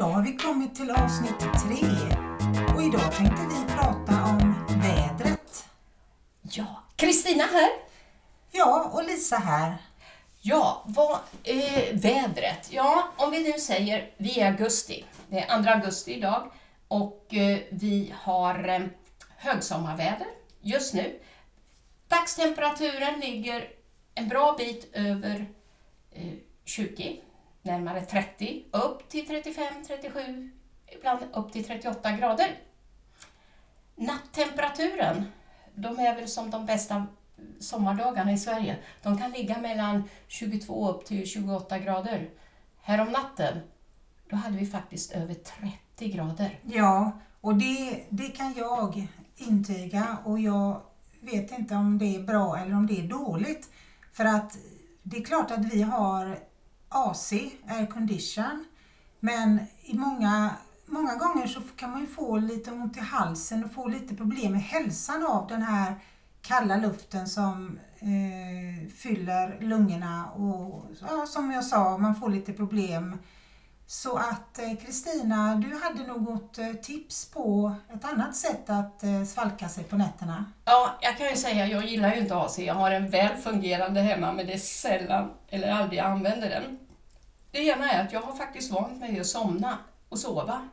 idag har vi kommit till avsnitt tre och idag tänkte vi prata om vädret. Ja, Kristina här. Ja, och Lisa här. Ja, vad är vädret? Ja, om vi nu säger vi är augusti. Det är 2 augusti idag och eh, vi har eh, högsommarväder just nu. Dagstemperaturen ligger en bra bit över eh, 20, närmare 30, upp till 35, 37, ibland upp till 38 grader. Nattemperaturen, de är väl som de bästa sommardagarna i Sverige. De kan ligga mellan 22 upp till 28 grader. Härom natten, då hade vi faktiskt över 30 grader. Ja, och det, det kan jag intyga och jag vet inte om det är bra eller om det är dåligt. För att det är klart att vi har AC, air condition, men i många, många gånger så kan man ju få lite ont i halsen och få lite problem med hälsan av den här kalla luften som eh, fyller lungorna och ja, som jag sa, man får lite problem. Så att eh, Kristina, du hade något eh, tips på ett annat sätt att eh, svalka sig på nätterna? Ja, jag kan ju säga, jag gillar ju inte AC. Jag har en väl fungerande hemma, men det är sällan eller aldrig jag använder den. Det ena är att jag har faktiskt vant mig att somna och sova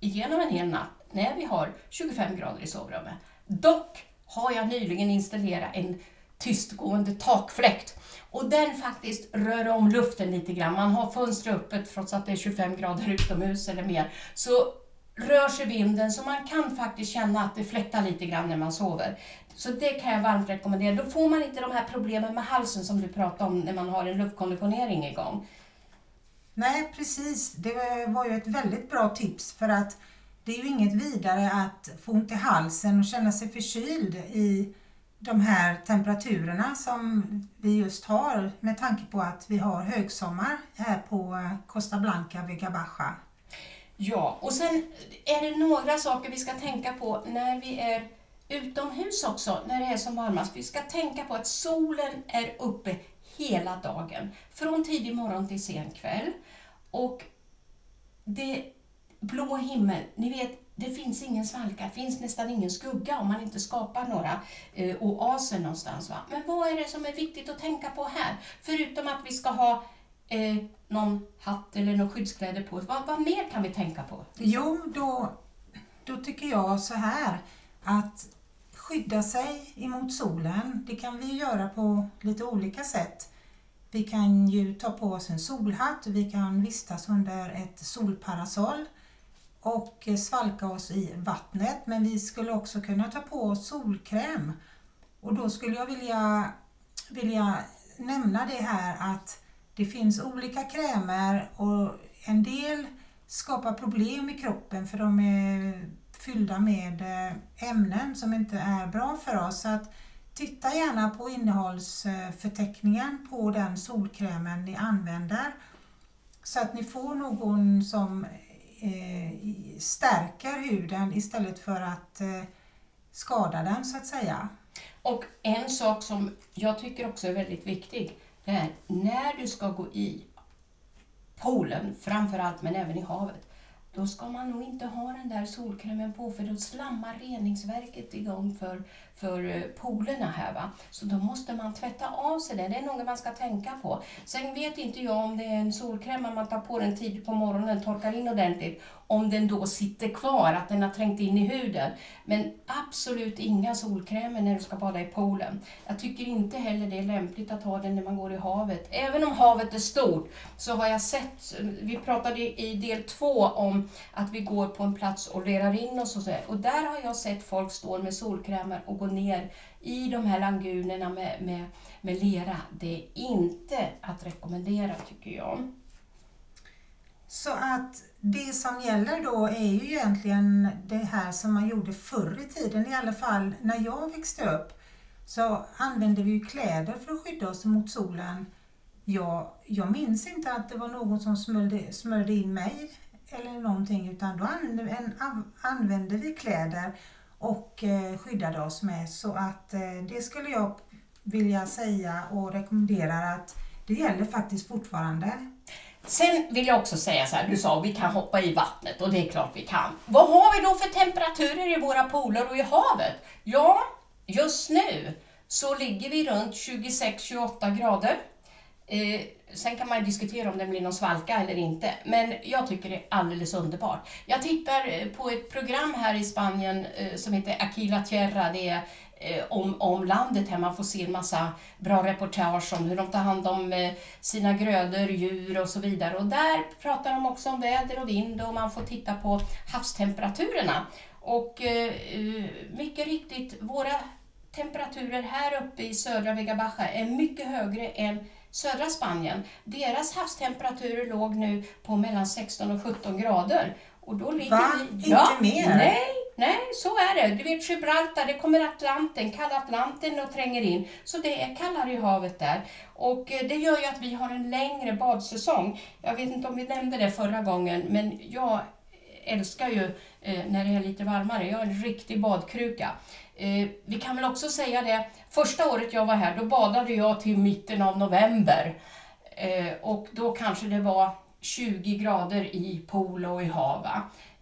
igenom en hel natt när vi har 25 grader i sovrummet. Dock har jag nyligen installerat en tystgående takfläkt och den faktiskt rör om luften lite grann. Man har fönstret öppet trots att det är 25 grader utomhus eller mer. Så rör sig vinden så man kan faktiskt känna att det fläktar lite grann när man sover. Så det kan jag varmt rekommendera. Då får man inte de här problemen med halsen som du pratade om när man har en luftkonditionering igång. Nej, precis. Det var ju ett väldigt bra tips för att det är ju inget vidare att få ont i halsen och känna sig förkyld i de här temperaturerna som vi just har med tanke på att vi har högsommar här på Costa Blanca vid Gabacha. Ja, och sen är det några saker vi ska tänka på när vi är utomhus också, när det är som varmast. Vi ska tänka på att solen är uppe hela dagen, från tidig morgon till sen kväll. Och det blå himmel, ni vet, det finns ingen svalka, det finns nästan ingen skugga om man inte skapar några eh, oaser någonstans. Va? Men vad är det som är viktigt att tänka på här? Förutom att vi ska ha eh, någon hatt eller några skyddskläder på oss, vad, vad mer kan vi tänka på? Jo, då, då tycker jag så här att skydda sig emot solen, det kan vi göra på lite olika sätt. Vi kan ju ta på oss en solhatt, vi kan vistas under ett solparasoll och svalka oss i vattnet men vi skulle också kunna ta på oss solkräm. Och då skulle jag vilja, vilja nämna det här att det finns olika krämer och en del skapar problem i kroppen för de är fyllda med eh, ämnen som inte är bra för oss. Så att titta gärna på innehållsförteckningen på den solkrämen ni använder så att ni får någon som Eh, stärker huden istället för att eh, skada den så att säga. Och en sak som jag tycker också är väldigt viktig, det är när du ska gå i poolen framför allt, men även i havet, då ska man nog inte ha den där solkrämen på för då slammar reningsverket igång för, för eh, polerna här. Va? Så då måste man tvätta av sig det. Det är något man ska tänka på. Sen vet inte jag om det är en solkräm man tar på den tidigt på morgonen, torkar in ordentligt, om den då sitter kvar, att den har trängt in i huden. Men absolut inga solkrämer när du ska bada i poolen. Jag tycker inte heller det är lämpligt att ha den när man går i havet. Även om havet är stort så har jag sett, vi pratade i del två om att vi går på en plats och lerar in oss och så. Och där har jag sett folk stå med solkrämer och gå ner i de här lagunerna med, med, med lera. Det är inte att rekommendera tycker jag. Så att det som gäller då är ju egentligen det här som man gjorde förr i tiden, i alla fall när jag växte upp, så använde vi ju kläder för att skydda oss mot solen. Jag, jag minns inte att det var någon som smörjde, smörjde in mig eller någonting utan då använde vi kläder och eh, skyddade oss med så att eh, det skulle jag vilja säga och rekommendera att det gäller faktiskt fortfarande. Sen vill jag också säga så här, du sa vi kan hoppa i vattnet och det är klart vi kan. Vad har vi då för temperaturer i våra poler och i havet? Ja, just nu så ligger vi runt 26-28 grader. Eh, sen kan man ju diskutera om det blir någon svalka eller inte, men jag tycker det är alldeles underbart. Jag tittar eh, på ett program här i Spanien eh, som heter Aquila Tierra. Det är eh, om, om landet här. Man får se en massa bra reportage om hur de tar hand om sina grödor, djur och så vidare. Och där pratar de också om väder och vind och man får titta på havstemperaturerna. Och mycket riktigt, våra temperaturer här uppe i södra Vega Baja är mycket högre än södra Spanien. Deras havstemperaturer låg nu på mellan 16 och 17 grader. Och då ligger Va? vi... Inte mer? Nej, nej, så är det. Du vet Gibraltar, det kommer Atlanten, kalla Atlanten och tränger in. Så det är kallare i havet där. Och eh, det gör ju att vi har en längre badsäsong. Jag vet inte om vi nämnde det förra gången, men jag älskar ju eh, när det är lite varmare. Jag är en riktig badkruka. Eh, vi kan väl också säga det, första året jag var här då badade jag till mitten av november. Eh, och då kanske det var 20 grader i pool och i hav.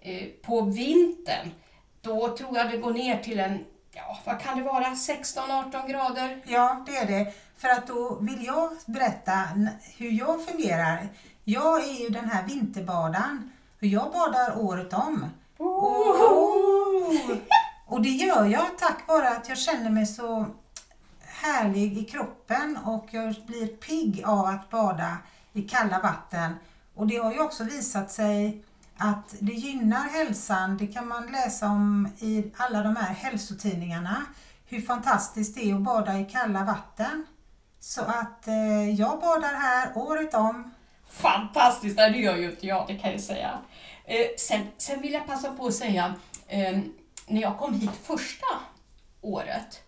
Eh, på vintern, då tror jag det går ner till en, ja vad kan det vara, 16-18 grader? Ja, det är det. För att då vill jag berätta hur jag fungerar. Jag är ju den här vinterbadaren. Jag badar året om. Oh! Och det gör jag tack vare att jag känner mig så härlig i kroppen och jag blir pigg av att bada i kalla vatten. Och det har ju också visat sig att det gynnar hälsan. Det kan man läsa om i alla de här hälsotidningarna. Hur fantastiskt det är att bada i kalla vatten. Så att eh, jag badar här året om. Fantastiskt! Nej, det gör ju inte jag, det kan jag säga. Eh, sen, sen vill jag passa på att säga, eh, när jag kom hit första året,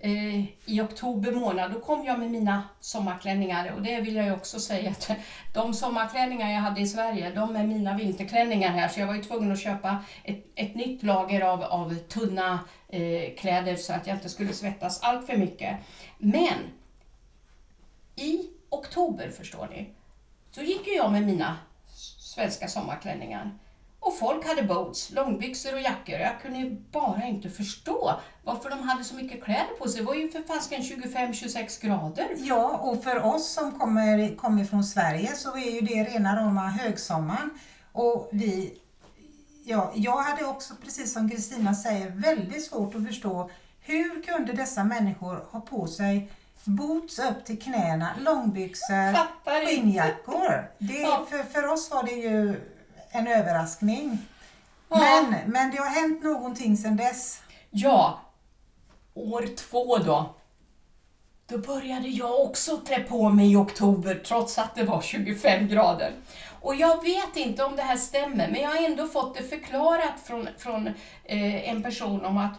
eh, i oktober månad, då kom jag med mina sommarklänningar och det vill jag ju också säga att de sommarklänningar jag hade i Sverige, de är mina vinterklänningar här så jag var ju tvungen att köpa ett, ett nytt lager av, av tunna eh, kläder så att jag inte skulle svettas allt för mycket. Men i oktober, förstår ni, så gick ju jag med mina svenska sommarklänningar. Och folk hade boats, långbyxor och jackor. Jag kunde ju bara inte förstå varför de hade så mycket kläder på sig. Det var ju för fasken 25-26 grader. Ja, och för oss som kommer, kommer från Sverige så är ju det rena rama högsommaren. Och vi, ja, jag hade också, precis som Kristina säger, väldigt svårt att förstå hur kunde dessa människor ha på sig boots upp till knäna, långbyxor, Fattar skinnjackor. Det, Ja. för, för oss var det ju en överraskning. Ja. Men, men det har hänt någonting sedan dess. Ja, år två då. Då började jag också trä på mig i oktober trots att det var 25 grader. Och jag vet inte om det här stämmer, men jag har ändå fått det förklarat från, från eh, en person om att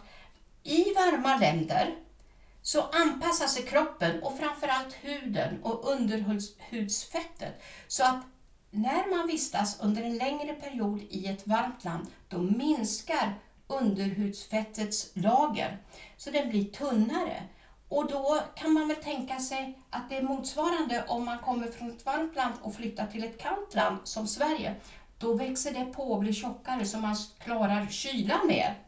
i varma länder så anpassar sig kroppen och framförallt huden och underhudsfettet så att när man vistas under en längre period i ett varmt land, då minskar underhudsfettets lager, så den blir tunnare. Och då kan man väl tänka sig att det är motsvarande om man kommer från ett varmt land och flyttar till ett kallt land som Sverige. Då växer det på och blir tjockare så man klarar kylan mer.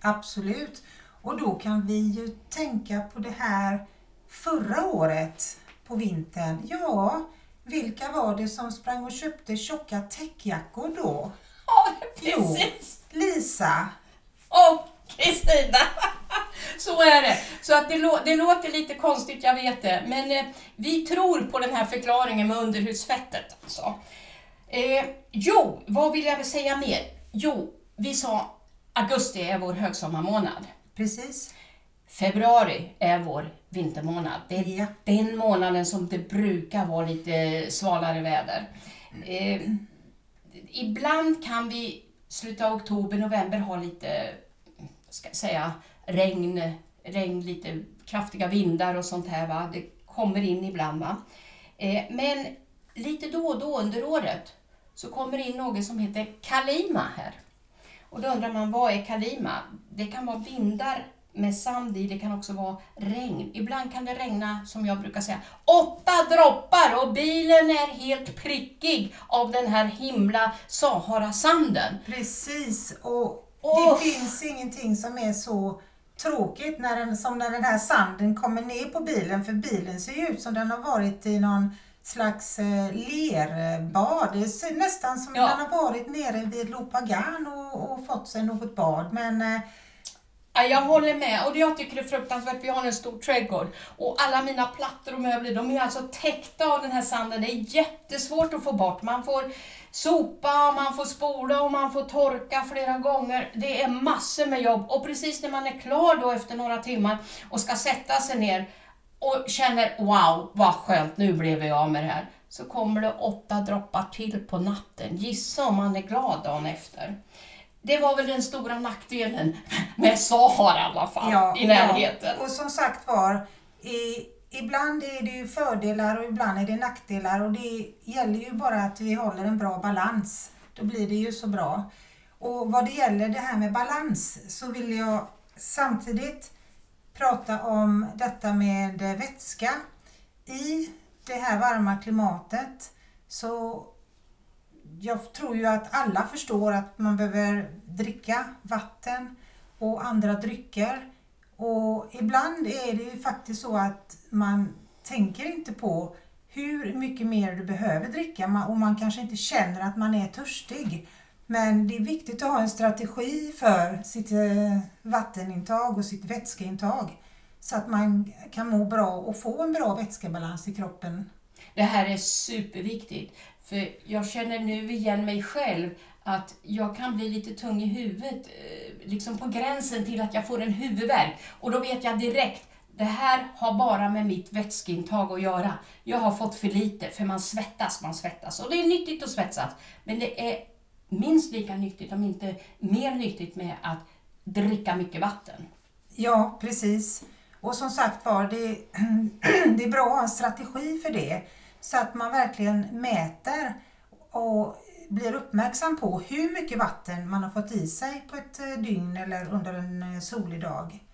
Absolut. Och då kan vi ju tänka på det här förra året på vintern. Ja, vilka var det som sprang och köpte tjocka täckjackor då? Ja, Jo. precis! Lisa. Och Kristina! Så är det. Så att det, lå- det låter lite konstigt, jag vet det. Men eh, vi tror på den här förklaringen med underhudsfettet. Alltså. Eh, jo, vad vill jag säga mer? Jo, vi sa augusti är vår högsommarmånad. Precis. Februari är vår vintermånad. Det är Ja. den månaden som det brukar vara lite svalare väder. Eh, ibland kan vi sluta av oktober, november ha lite, ska jag säga, regn, regn, lite kraftiga vindar och sånt här. Va? Det kommer in ibland. Va? Eh, men lite då och då under året så kommer det in något som heter kalima här. Och då undrar man, vad är kalima? Det kan vara vindar med sand i, det kan också vara regn. Ibland kan det regna, som jag brukar säga, åtta droppar och bilen är helt prickig av den här himla Sahara-sanden. Precis, och det finns ingenting som är så tråkigt när den, som när den här sanden kommer ner på bilen för bilen ser ju ut som den har varit i någon slags eh, lerbad. Det ser nästan som Ja. den har varit nere vid Lopagan och, och fått sig något bad. Men eh, Ja, jag håller med och jag tycker det är fruktansvärt. Vi har en stor trädgård och alla mina plattor och möbler de är alltså täckta av den här sanden. Det är jättesvårt att få bort. Man får sopa, och man får spola och man får torka flera gånger. Det är massor med jobb och precis när man är klar då efter några timmar och ska sätta sig ner och känner wow, vad skönt, nu blev jag av med det här. Så kommer det åtta droppar till på natten. Gissa om man är glad dagen efter. Det var väl den stora nackdelen med Sahara i alla fall, i närheten. Ja. Och som sagt var, i, ibland är det ju fördelar och ibland är det nackdelar och det gäller ju bara att vi håller en bra balans. Då blir det ju så bra. Och vad det gäller det här med balans så vill jag samtidigt prata om detta med vätska. I det här varma klimatet så jag tror ju att alla förstår att man behöver dricka vatten och andra drycker. Och ibland är det ju faktiskt så att man tänker inte på hur mycket mer du behöver dricka och man kanske inte känner att man är törstig. Men det är viktigt att ha en strategi för sitt eh, vattenintag och sitt vätskeintag så att man kan må bra och få en bra vätskebalans i kroppen. Det här är superviktigt. För jag känner nu igen mig själv att jag kan bli lite tung i huvudet, eh, liksom på gränsen till att jag får en huvudvärk. Och då vet jag direkt, det här har bara med mitt vätskeintag att göra. Jag har fått för lite, för man svettas, man svettas. Och det är nyttigt att svettas, men det är minst lika nyttigt, om inte mer nyttigt med att dricka mycket vatten. Ja, precis. Och som sagt var, det, det är bra att ha en strategi för det. Så att man verkligen mäter och blir uppmärksam på hur mycket vatten man har fått i sig på ett eh, dygn eller under en eh, solig dag.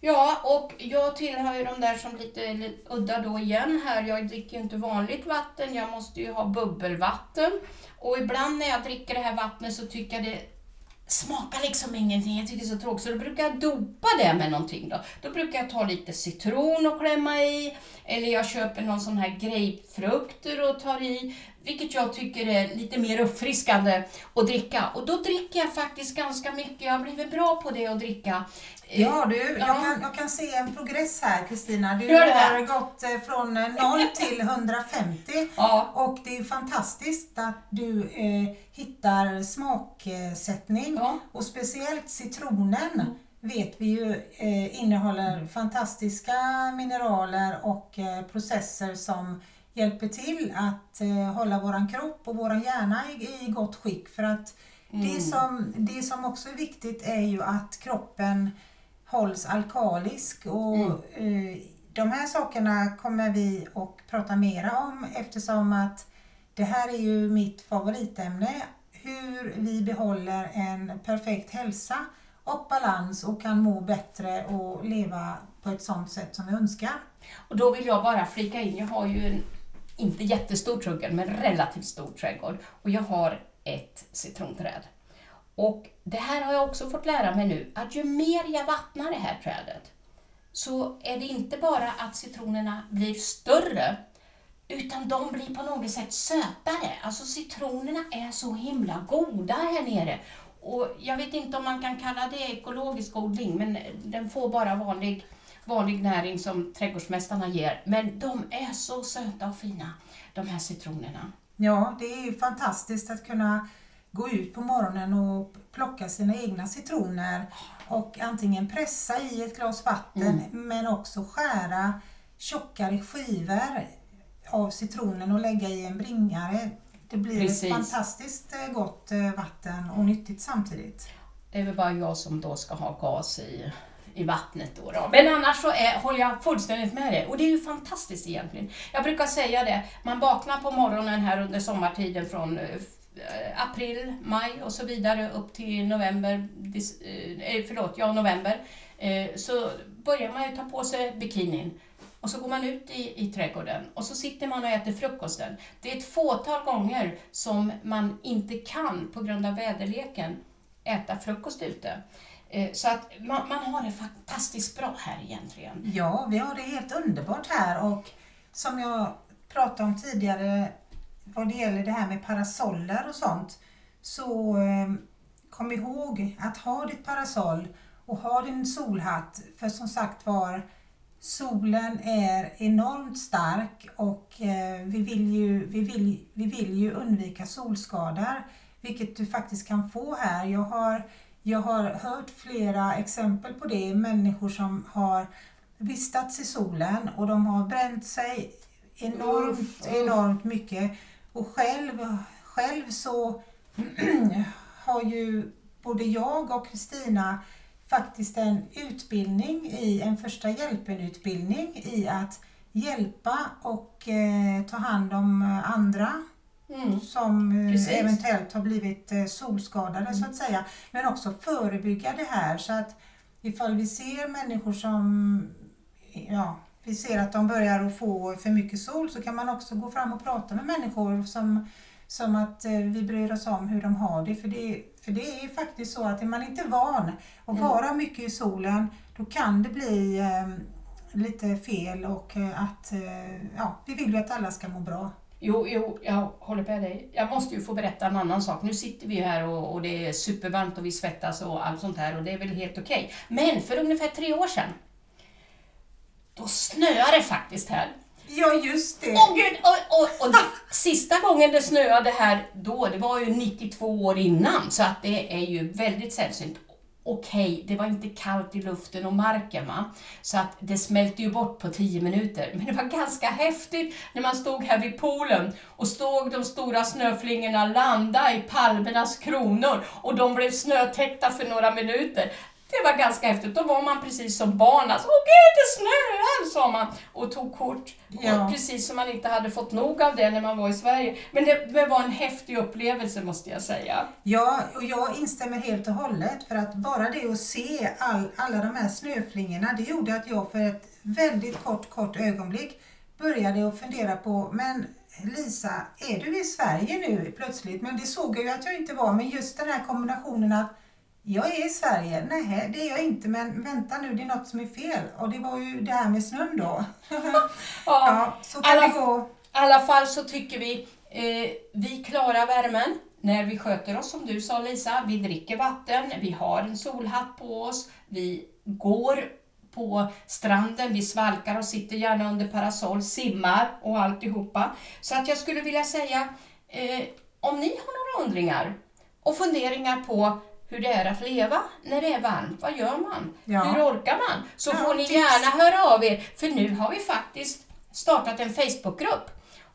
Ja, och jag tillhör ju de där som lite lite udda då igen här. Jag dricker ju inte vanligt vatten, jag måste ju ha bubbelvatten. Och ibland när jag dricker det här vattnet så tycker jag det smakar liksom ingenting. Jag tycker det är så tråkigt. Så då brukar jag dopa det med någonting då. Då brukar jag ta lite citron och klämma i. Eller jag köper någon sån här grapefrukter och tar i. Vilket jag tycker är lite mer uppfriskande att dricka. Och då dricker jag faktiskt ganska mycket. Jag har blivit bra på det att dricka. Eh, Ja du, Ja. Jag, kan, jag kan se en progress här Kristina. Du har gått eh, från eh, 0 till 150 Ja. och det är fantastiskt att du eh, hittar smaksättning Ja. och speciellt citronen vet vi ju eh, innehåller fantastiska mineraler och eh, processer som hjälper till att eh, hålla våran kropp och våran hjärna i, i gott skick för att det, som, det som också är viktigt är ju att kroppen hålls alkalisk och eh, de här sakerna kommer vi att prata mera om eftersom att det här är ju mitt favoritämne. Hur vi behåller en perfekt hälsa och balans och kan må bättre och leva på ett sådant sätt som vi önskar. Och då vill jag bara flika in, jag har ju en inte jättestor trädgård, men relativt stor trädgård. Och jag har ett citronträd. Och det här har jag också fått lära mig nu, att ju mer jag vattnar det här trädet, så är det inte bara att citronerna blir större, utan de blir på något sätt sötare. Alltså citronerna är så himla goda här nere. Och jag vet inte om man kan kalla det ekologisk odling, men den får bara vanlig, vanlig näring som trädgårdsmästarna ger. Men de är så söta och fina, de här citronerna. Ja, det är ju fantastiskt att kunna gå ut på morgonen och plocka sina egna citroner och antingen pressa i ett glas vatten men också skära tjockare skivor av citronen och lägga i en bringare. Det blir Precis. ett fantastiskt eh, gott eh, vatten och nyttigt samtidigt. Det är väl bara jag som då ska ha gas i, i vattnet då, då. Men annars så är, håller jag fullständigt med dig. Och det är ju fantastiskt egentligen. Jag brukar säga det, man vaknar på morgonen här under sommartiden från eh, Eh, april, maj och så vidare upp till november, dis, eh, eh, förlåt, ja november, eh, så börjar man ju ta på sig bikinin. Och så går man ut i, i trädgården och så sitter man och äter frukosten. Det är ett fåtal gånger som man inte kan, på grund av väderleken, äta frukost ute. Eh, så att man, man, har det fantastiskt bra här egentligen. Ja, vi har det helt underbart här och som jag pratade om tidigare vad det gäller det här med parasoller och sånt så eh, kom ihåg att ha ditt parasoll och ha din solhatt för som sagt var solen är enormt stark och eh, vi, vill ju, vi, vill, vi vill ju undvika solskador vilket du faktiskt kan få här. Jag har, jag har hört flera exempel på det, människor som har vistats i solen och de har bränt sig enormt, enormt mycket. Och själv, själv så har ju både jag och Kristina faktiskt en utbildning i en första hjälpen-utbildning i att hjälpa och eh, ta hand om andra mm. som eh, eventuellt har blivit eh, solskadade mm. så att säga. Men också förebygga det här så att ifall vi ser människor som ja, vi ser att de börjar att få för mycket sol så kan man också gå fram och prata med människor som, som att eh, vi bryr oss om hur de har det. För det, för det är faktiskt så att är man inte van att mm. vara mycket i solen då kan det bli eh, lite fel och eh, att eh, ja, vi vill ju att alla ska må bra. Jo, jo, jag håller med dig. Jag måste ju få berätta en annan sak. Nu sitter vi här och, och det är supervarmt och vi svettas och allt sånt här och det är väl helt okej. Okay. Men för ungefär tre år sedan, då snöade det faktiskt här. Ja, just det. Åh gud! Och, och, och sista gången det snöade här då, det var ju 92 år innan, så att det är ju väldigt sällsynt okej, okay, det var inte kallt i luften och marken va. Så att det smälte ju bort på 10 minuter. Men det var ganska häftigt när man stod här vid poolen och såg de stora snöflingorna landa i palmernas kronor och de blev snötäckta för några minuter. Det var ganska häftigt. Då var man precis som barn. Alltså, Åh gud, det snöar! sa man och tog kort. Ja. precis som man inte hade fått nog av det när man var i Sverige. Men det, det var en häftig upplevelse måste jag säga. Ja, och jag instämmer helt och hållet. För att bara det att se all, alla de här snöflingorna, det gjorde att jag för ett väldigt kort, kort ögonblick började att fundera på, men Lisa, är du i Sverige nu plötsligt? Men det såg jag ju att jag inte var. Men just den här kombinationen att jag är i Sverige. Nej, det är jag inte, men vänta nu, det är något som är fel. Och det var ju det här med snön då. ja, ja, så kan alla, det gå. I alla fall så tycker vi, eh, vi klarar värmen när vi sköter oss som du sa Lisa. Vi dricker vatten, vi har en solhatt på oss, vi går på stranden, vi svalkar och sitter gärna under parasoll, simmar och alltihopa. Så att jag skulle vilja säga, eh, om ni har några undringar och funderingar på hur det är att leva när det är varmt. Vad gör man? Ja. Hur orkar man? Så ja, får ni tips. gärna höra av er, för nu har vi faktiskt startat en Facebookgrupp.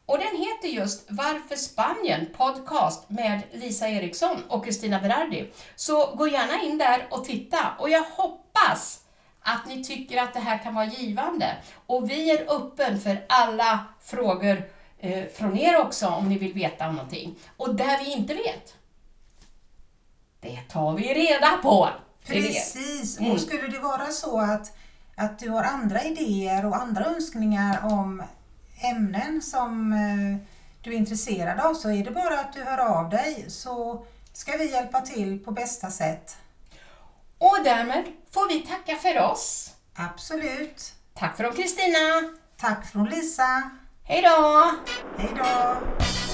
Och den heter just Varför Spanien podcast med Lisa Eriksson och Kristina Berardi. Så gå gärna in där och titta. Och jag hoppas att ni tycker att det här kan vara givande. Och vi är öppen för alla frågor eh, från er också om ni vill veta någonting. Och där vi inte vet, tar vi reda på. Precis, mm. och skulle det vara så att, att du har andra idéer och andra önskningar om ämnen som eh, du är intresserad av så är det bara att du hör av dig så ska vi hjälpa till på bästa sätt. Och därmed får vi tacka för oss. Absolut. Tack från Kristina. Tack från Lisa. Hej då. Hej då.